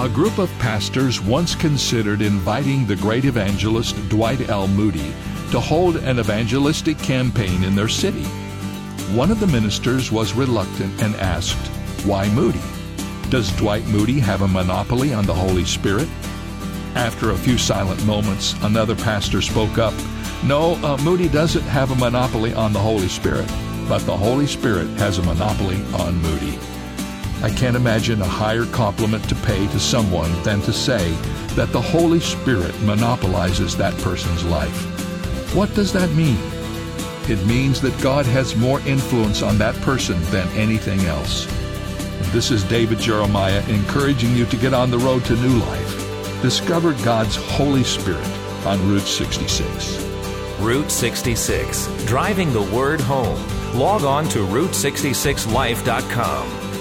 A group of pastors once considered inviting the great evangelist Dwight L. Moody to hold an evangelistic campaign in their city. One of the ministers was reluctant and asked, Why Moody? Does Dwight Moody have a monopoly on the Holy Spirit? After a few silent moments, another pastor spoke up, No, uh, Moody doesn't have a monopoly on the Holy Spirit, but the Holy Spirit has a monopoly on Moody. I can't imagine a higher compliment to pay to someone than to say that the Holy Spirit monopolizes that person's life. What does that mean? It means that God has more influence on that person than anything else. This is David Jeremiah encouraging you to get on the road to new life. Discover God's Holy Spirit on Route 66. Route 66, driving the word home. Log on to Route66Life.com.